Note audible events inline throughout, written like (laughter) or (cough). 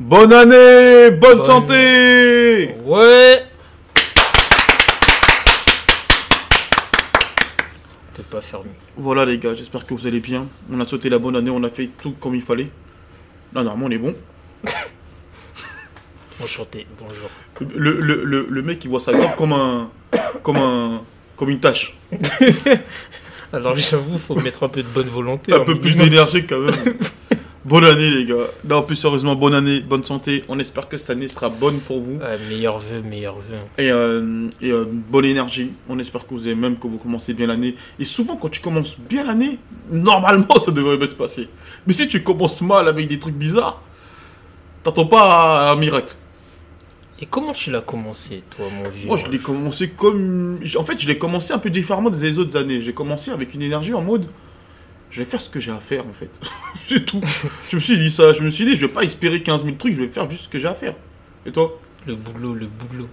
Bonne année, bonne, Bonne- santé Ouais On peut pas mieux. Voilà les gars, j'espère que vous allez bien. On a sauté la bonne année, on a fait tout comme il fallait. Là, normalement, on est bon. (laughs) Enchanté, bonjour. Le, le, le, le mec, il voit ça grave comme un... Comme un... Comme une tâche. (laughs) Alors j'avoue, faut mettre un peu de bonne volonté. Un hein, peu plus d'énergie quand même. (laughs) bonne année les gars. Non, plus sérieusement, bonne année, bonne santé. On espère que cette année sera bonne pour vous. Ouais, meilleur vœu, meilleur vœu. Et, euh, et euh, bonne énergie. On espère que vous avez même que vous commencez bien l'année. Et souvent, quand tu commences bien l'année, normalement, ça devrait bien se passer. Mais si tu commences mal avec des trucs bizarres, t'attends pas à un miracle. Et comment tu l'as commencé, toi, mon vieux Moi, je l'ai commencé comme. En fait, je l'ai commencé un peu différemment des autres années. J'ai commencé avec une énergie en mode. Je vais faire ce que j'ai à faire, en fait. (laughs) C'est tout. je me suis dit ça. Je me suis dit, je vais pas espérer 15 000 trucs, je vais faire juste ce que j'ai à faire. Et toi? Le boulot, le boulot.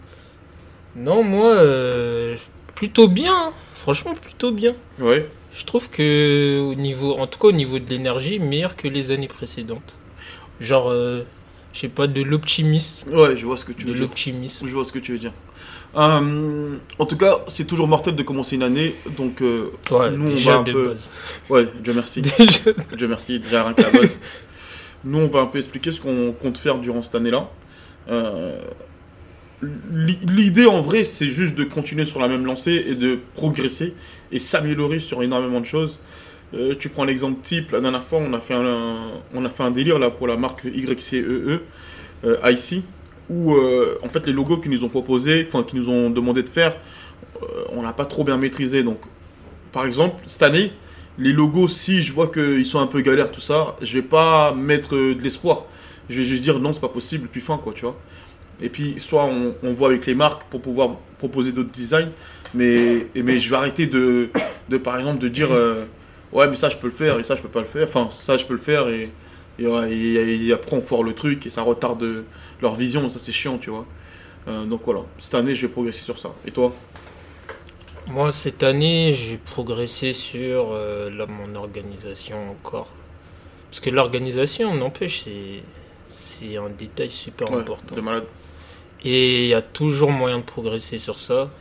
Non, moi, euh, plutôt bien. hein. Franchement, plutôt bien. Ouais. Je trouve que, au niveau, en tout cas au niveau de l'énergie, meilleur que les années précédentes. Genre, euh, je sais pas, de l'optimisme. Ouais, je vois ce que tu De veux dire. l'optimisme. Je vois ce que tu veux dire. Euh, en tout cas, c'est toujours mortel de commencer une année, donc euh, Ouais, nous on va un de peu. Ouais, Dieu merci. (laughs) Déjà. Dieu merci, déjà rien que la base. Nous on va un peu expliquer ce qu'on compte faire durant cette année-là. Euh, l'i- L'idée en vrai, c'est juste de continuer sur la même lancée et de progresser et s'améliorer sur énormément de choses. Euh, tu prends l'exemple type, la dernière fois on a fait un, on a fait un délire là pour la marque YCEE, euh, IC, où euh, en fait les logos qu'ils nous ont proposés, enfin qu'ils nous ont demandé de faire, on n'a pas trop bien maîtrisé. Donc par exemple, cette année, les logos, si je vois qu'ils sont un peu galères, tout ça, je vais pas mettre de l'espoir. Je vais juste dire non, c'est pas possible, puis fin, quoi, tu vois. Et puis, soit on, on voit avec les marques pour pouvoir proposer d'autres designs, mais, mais je vais arrêter de, de par exemple, de dire ouais, mais ça je peux le faire et ça je peux pas le faire. Enfin, ça je peux le faire et, et, et- et après on foire le truc et ça retarde leur vision, ça c'est chiant, tu vois. Euh, donc voilà, cette année je vais progresser sur ça. Et toi? Moi, cette année, j'ai progressé sur euh, là, mon organisation encore. Parce que l'organisation, n'empêche, c'est, c'est un détail super Ouais, important. de malade. Et il y a toujours moyen de progresser sur ça.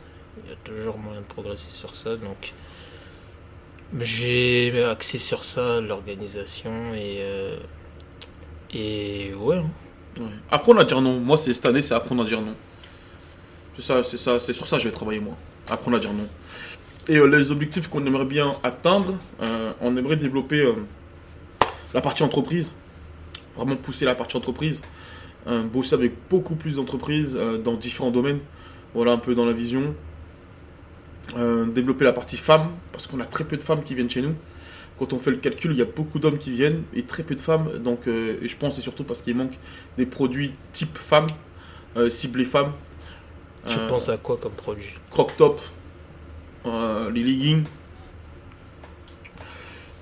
Il y a toujours moyen de progresser sur ça. Donc, j'ai axé sur ça, l'organisation. Et, euh, et ouais. hein. Ouais. Apprendre à dire non. Moi, cette année, c'est apprendre à dire non. C'est ça, c'est ça, c'est sur ça que je vais travailler moi. Apprendre à dire non. Et euh, les objectifs qu'on aimerait bien atteindre, euh, on aimerait développer la partie entreprise, vraiment pousser la partie entreprise, bosser avec beaucoup plus d'entreprises dans différents domaines. Voilà un peu dans la vision. Euh, développer la partie femmes, parce qu'on a très peu de femmes qui viennent chez nous. Quand on fait le calcul, il y a beaucoup d'hommes qui viennent et très peu de femmes. Donc, euh, et je pense c'est surtout parce qu'il manque des produits type femmes, euh, ciblés femmes. Tu Euh, penses à quoi comme produit? Croc top, les leggings.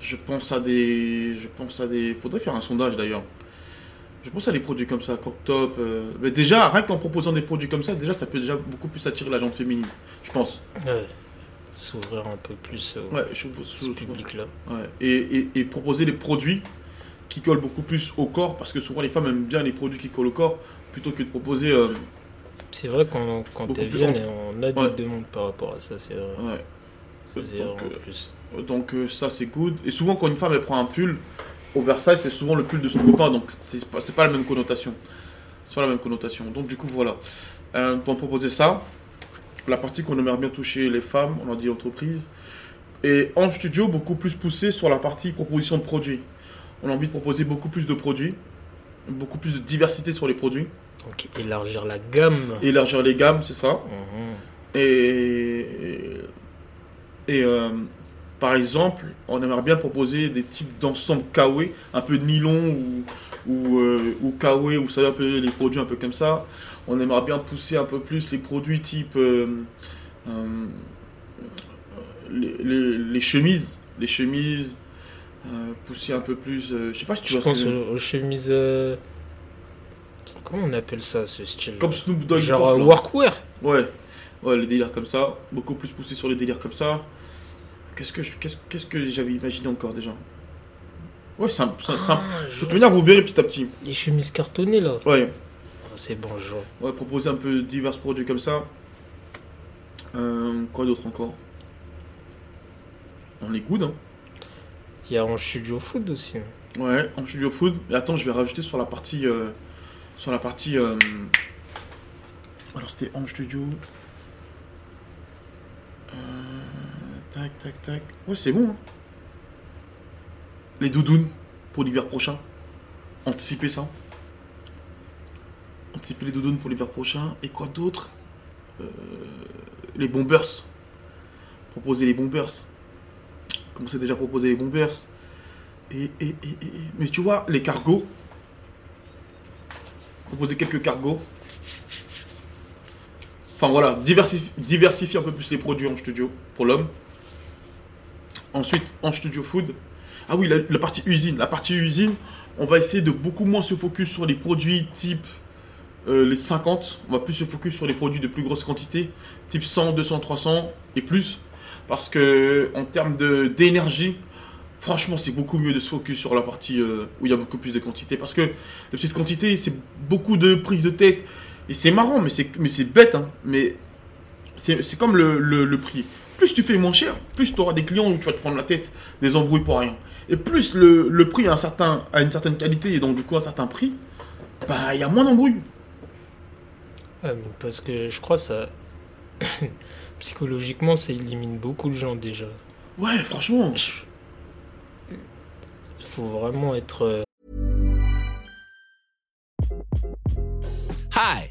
Je pense à des. Je pense à des. Faudrait faire un sondage d'ailleurs. Je pense à des produits comme ça, croc top. euh, Mais déjà, rien qu'en proposant des produits comme ça, déjà ça peut déjà beaucoup plus attirer la gente féminine. Je pense. Ouais. S'ouvrir un peu plus au Ouais, je, ce public-là. Ouais, et, et- et proposer des produits qui collent beaucoup plus au corps, parce que souvent les femmes aiment bien les produits qui collent au corps, plutôt que de proposer. euh, C'est vrai qu'on quand elles viennent, on a des Ouais. demandes par rapport à ça, c'est vrai. ouais. Ça, c'est Donc, vraiment euh, plus. Donc ça c'est good. Et souvent quand une femme elle prend un pull oversize, c'est souvent le pull de son copain, donc c'est pas, c'est pas la même connotation. C'est pas la même connotation. Donc du coup voilà. Euh, pour proposer ça, la partie qu'on aimerait bien toucher les femmes, on a dit entreprise. Et en studio, beaucoup plus poussé sur la partie proposition de produits. On a envie de proposer beaucoup plus de produits, beaucoup plus de diversité sur les produits, Donc élargir la gamme. élargir les gammes, c'est ça. Mhm. Et, et, euh, par exemple, on aimerait bien proposer des types d'ensemble kawaii, un peu de nylon ou, ou, euh, ou kawaii, ou vous savez, un peu les produits un peu comme ça. On aimerait bien pousser un peu plus les produits type euh, euh, les, les- les chemises, les chemises, euh, pousser un peu plus. je sais pas si tu Je vois ce pense que je veux aux, chemises. Comment on appelle ça, ce style. Comme Snoop Dogg. Genre porte, workwear. Ouais, ouais, les délires comme ça. Beaucoup plus poussé sur les délires comme ça. Qu'est-ce que je- qu'est-ce qu'est-ce que j'avais imaginé encore déjà Ouais, c'est c'est un- Ah, De je- toute manière, vous verrez petit à petit. Les chemises cartonnées là. Ouais, Ah, c'est bon, je vois. on va proposer un peu divers produits comme ça. Euh, quoi d'autre encore? On est good, hein. Il y a en studio food aussi. Ouais, en studio food. Et attends, je vais rajouter sur la partie. euh, sur la partie. euh, alors, c'était en studio. Euh, tac, tac, tac. Ouais, c'est bon. hein. Les doudounes pour l'hiver prochain. Anticiper ça. Anticiper les doudounes pour l'hiver prochain. Et quoi d'autre? Euh, Les bombers. Proposer les bombers. Commencer déjà à proposer les bombers? Et, et, et, et- Mais tu vois, les cargos. Proposer quelques cargos. Enfin voilà, diversifier un peu plus les produits en studio pour l'homme. Ensuite, en studio food. Ah oui, la, partie usine. La partie usine, on va essayer de beaucoup moins se focus sur les produits type euh, les 50. On va plus se focus sur les produits de plus grosse quantité, type 100, 200, 300 et plus. Parce que en termes d'énergie, Franchement, c'est beaucoup mieux de se focus sur la partie euh, où il y a beaucoup plus de quantité. Parce que les petites quantités, c'est beaucoup de prise de tête. Et c'est marrant, mais c'est, bête. Hein. Mais c'est, comme le prix. Plus tu fais moins cher, plus tu auras des clients où tu vas te prendre la tête, des embrouilles pour rien. Et plus le, le prix a, un certain, a une certaine qualité et donc du coup un certain prix, bah il y a moins d'embrouilles. Ouais, mais parce que je crois ça. (laughs) Psychologiquement, ça élimine beaucoup de gens déjà. Ouais, franchement. Il faut vraiment être. euh, Hi,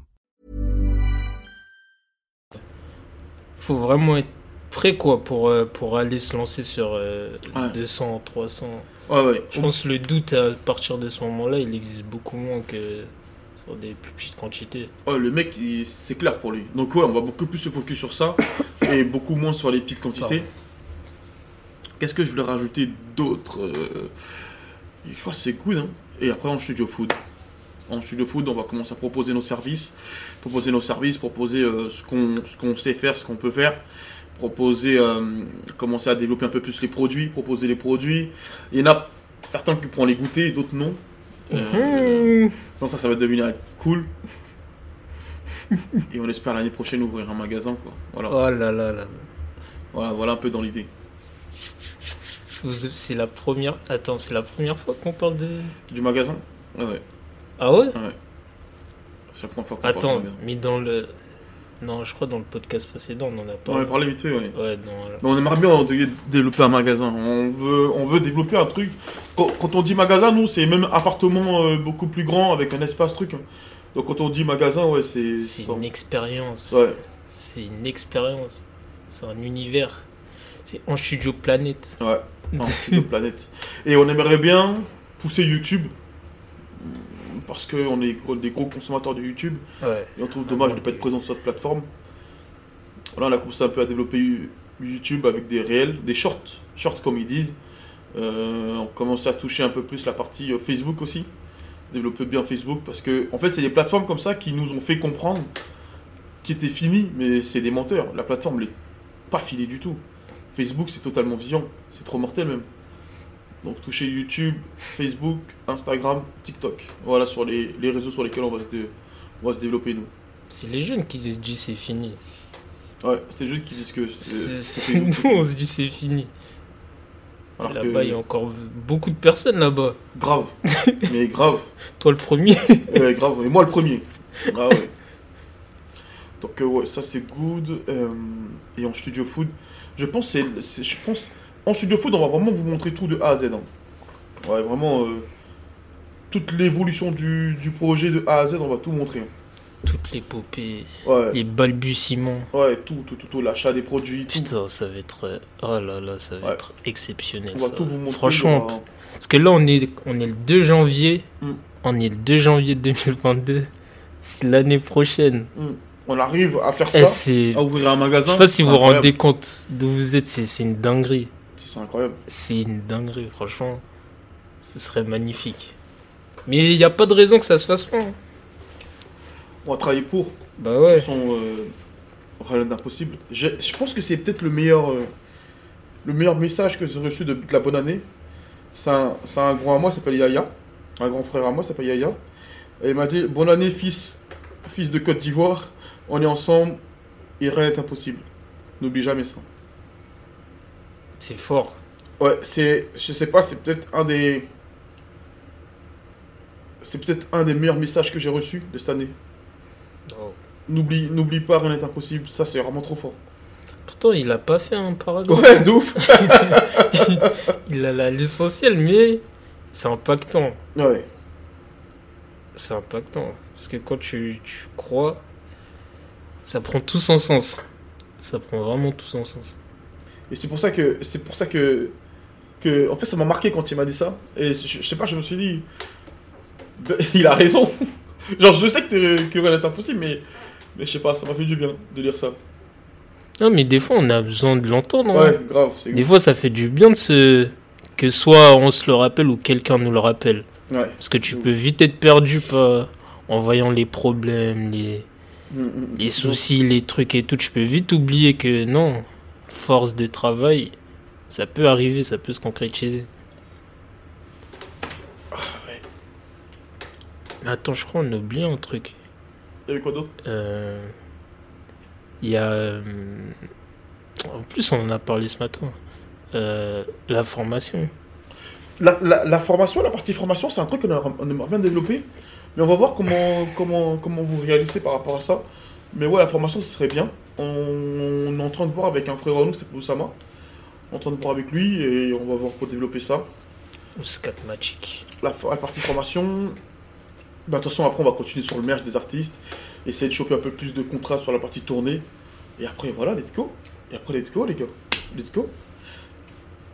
faut vraiment être prêt quoi pour, euh, pour aller se lancer sur euh, Ouais. 200, 300. Ouais, ouais. Je pense que le doute à partir de ce moment-là, il existe beaucoup moins que sur des plus petites quantités. Ouais, le mec, c'est clair pour lui. Donc ouais, on va beaucoup plus se focus sur ça et beaucoup moins sur les petites quantités. Qu'est-ce que je voulais rajouter d'autre? Euh, Je crois que c'est good. Hein. Et après, en studio food. En studio food, on va commencer à proposer nos services. Proposer nos services, proposer euh, ce qu'on ce qu'on sait faire, ce qu'on peut faire. Proposer, euh, commencer à développer un peu plus les produits, proposer les produits. Il y en a certains qui prennent les goûter, d'autres non. Euh, donc ça, ça va devenir cool. Et on espère l'année prochaine ouvrir un magasin, quoi. Voilà, Oh là là là. voilà, voilà un peu dans l'idée. C'est la première. Attends, c'est la première fois qu'on parle de. Du magasin? Ouais, ouais. Ah ouais ouais. C'est la première fois qu'on parle Attends, mais dans le. Non, je crois dans le podcast précédent, on en a On en a parlé vite fait, ouais. Ouais, non. Mais on aimerait bien dé- développer un magasin. On veut, on veut développer un truc. Quand, quand on dit magasin, nous, c'est même appartement euh, beaucoup plus grand avec un espace truc. Donc quand on dit magasin, ouais, c'est. C'est une expérience. Ouais. C'est une expérience. C'est un univers. C'est en studio planète. Ouais, en studio (laughs) planète. Et on aimerait bien pousser YouTube. Parce qu'on est des gros consommateurs de YouTube. Ouais. Et on trouve dommage de ne pas être présent sur cette plateforme. Voilà, on a commencé un peu à développer YouTube avec des réels, des shorts, shorts comme ils disent. Euh, on commence à toucher un peu plus la partie euh, Facebook aussi. Développer bien Facebook parce que, en fait, c'est des plateformes comme ça qui nous ont fait comprendre qui était fini, mais c'est des menteurs. La plateforme n'est pas finie du tout. Facebook, c'est totalement vivant. C'est trop mortel même. Donc toucher YouTube, Facebook, Instagram, TikTok. Voilà sur les, les réseaux sur lesquels on va se, dé- on va se développer nous. C'est les jeunes qui se disent c'est fini. Ouais, c'est juste qu'ils disent que c'est nous, on se dit c'est fini. Alors Là-bas, il y a encore beaucoup de personnes là-bas. Grave. (laughs) Mais grave. Toi le premier. (laughs) Ouais, grave. Et moi le premier. Ah ouais. Donc euh, ouais, ça c'est good. Euh, et en studio food, je pense c'est- je pense en studio food on va vraiment vous montrer tout de A à Z. hein. Ouais, vraiment euh, toute l'évolution du, du projet de A à Z, on va tout montrer. hein. Toutes les popées, Ouais, les balbutiements. ouais, tout, tout, tout, tout, l'achat des produits, tout. Putain, ça va être. euh, Oh là là, ça va Ouais. être exceptionnel. On va ça. tout vous montrer. Franchement, parce que là, on est, on est le 2 janvier. Mm. On est le 2 janvier 2022. C'est l'année prochaine. on arrive à faire Eh, ça, à ouvrir un magasin. Je sais pas si vous vous rendez compte d'où vous êtes. C'est une dinguerie. C'est incroyable. C'est une dinguerie, franchement. Ce serait magnifique. Mais il n'y a pas de raison que ça se fasse pas. On va travailler pour. Bah ouais. Son euh, rien d'impossible. J'ai- Je pense que c'est peut-être le meilleur, euh, le meilleur message que j'ai reçu de, de la bonne année. C'est un, c'est un grand à moi, s'appelle Yaya. Un grand frère à moi, s'appelle Yaya. Et il m'a dit Bonne année, fils, fils de Côte d'Ivoire. On est ensemble et rien n'est impossible. N'oublie jamais ça. C'est fort. Ouais, c'est. Je sais pas, c'est peut-être un des. C'est peut-être un des meilleurs messages que j'ai reçus de cette année. Oh. N'oublie, n'oublie pas, rien n'est impossible. Ça, c'est vraiment trop fort. Pourtant, il a pas fait un paragraphe. Ouais, de ouf. (laughs) Il a la- l'essentiel, mais c'est impactant. Ouais. C'est impactant. Parce que quand tu, tu crois, ça prend tout son sens. Ça prend vraiment tout son sens. Et c'est pour ça que. C'est pour ça que. que en fait, ça m'a marqué quand il m'a dit ça. Et je, je sais pas, je me suis dit. (laughs) Il a raison. (laughs) Genre, je sais que, t'es- que rien n'est impossible, mais. Mais je sais pas, ça m'a fait du bien de lire ça. Non, mais des fois, on a besoin de l'entendre. hein. Ouais, grave. Des fois, ça fait du bien de se. Que soit on se le rappelle ou quelqu'un nous le rappelle. Ouais. Parce que tu peux vite être perdu pas, en voyant les problèmes, les, Mm, mm, les mm. soucis, les trucs et tout. Tu peux vite oublier que non, force de travail, ça peut arriver, ça peut se concrétiser. Attends, je crois qu'on a oublié un truc. Il y avait quoi d'autre? Euh, Il y a. euh, En plus, on en a parlé ce matin. Euh, la formation. la, la, la formation, la partie formation, c'est un truc qu'on aimerait bien développer. Mais on va voir comment, comment, comment vous réalisez par rapport à ça. Mais ouais, la formation, ce serait bien. On, est en train de voir avec un frère à nous, c'est Oussama. On est en train de voir avec lui et on va voir pour développer ça. Ou Scat Magic. La, la partie formation, bah, de toute façon, après, on va continuer sur le merge des artistes. Essayer de choper un peu plus de contrats sur la partie tournée. Et après, voilà, let's go. Et après, let's go, les gars. Let's go.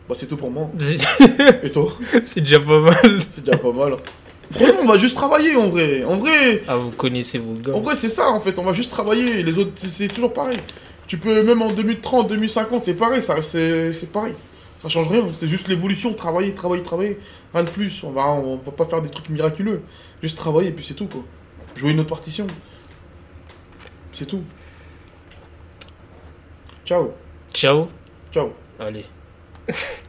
Bah, c'est tout pour moi. (laughs) Et toi c'est déjà pas mal. C'est déjà pas mal. Franchement, on va juste travailler en vrai. En vrai, Ah, vous connaissez vos gars. en vrai c'est ça en fait. On va juste travailler. Les autres, c'est- toujours pareil. Tu peux, même en 2030, 2050, c'est pareil. Ça c'est c'est pareil. Ça change rien. C'est juste l'évolution. Travailler, travailler, travailler. Rien de plus. On va, on va pas faire des trucs miraculeux. Juste travailler et puis c'est tout quoi. Jouer une autre partition. C'est tout. Ciao. Ciao. Ciao. Allez. (laughs)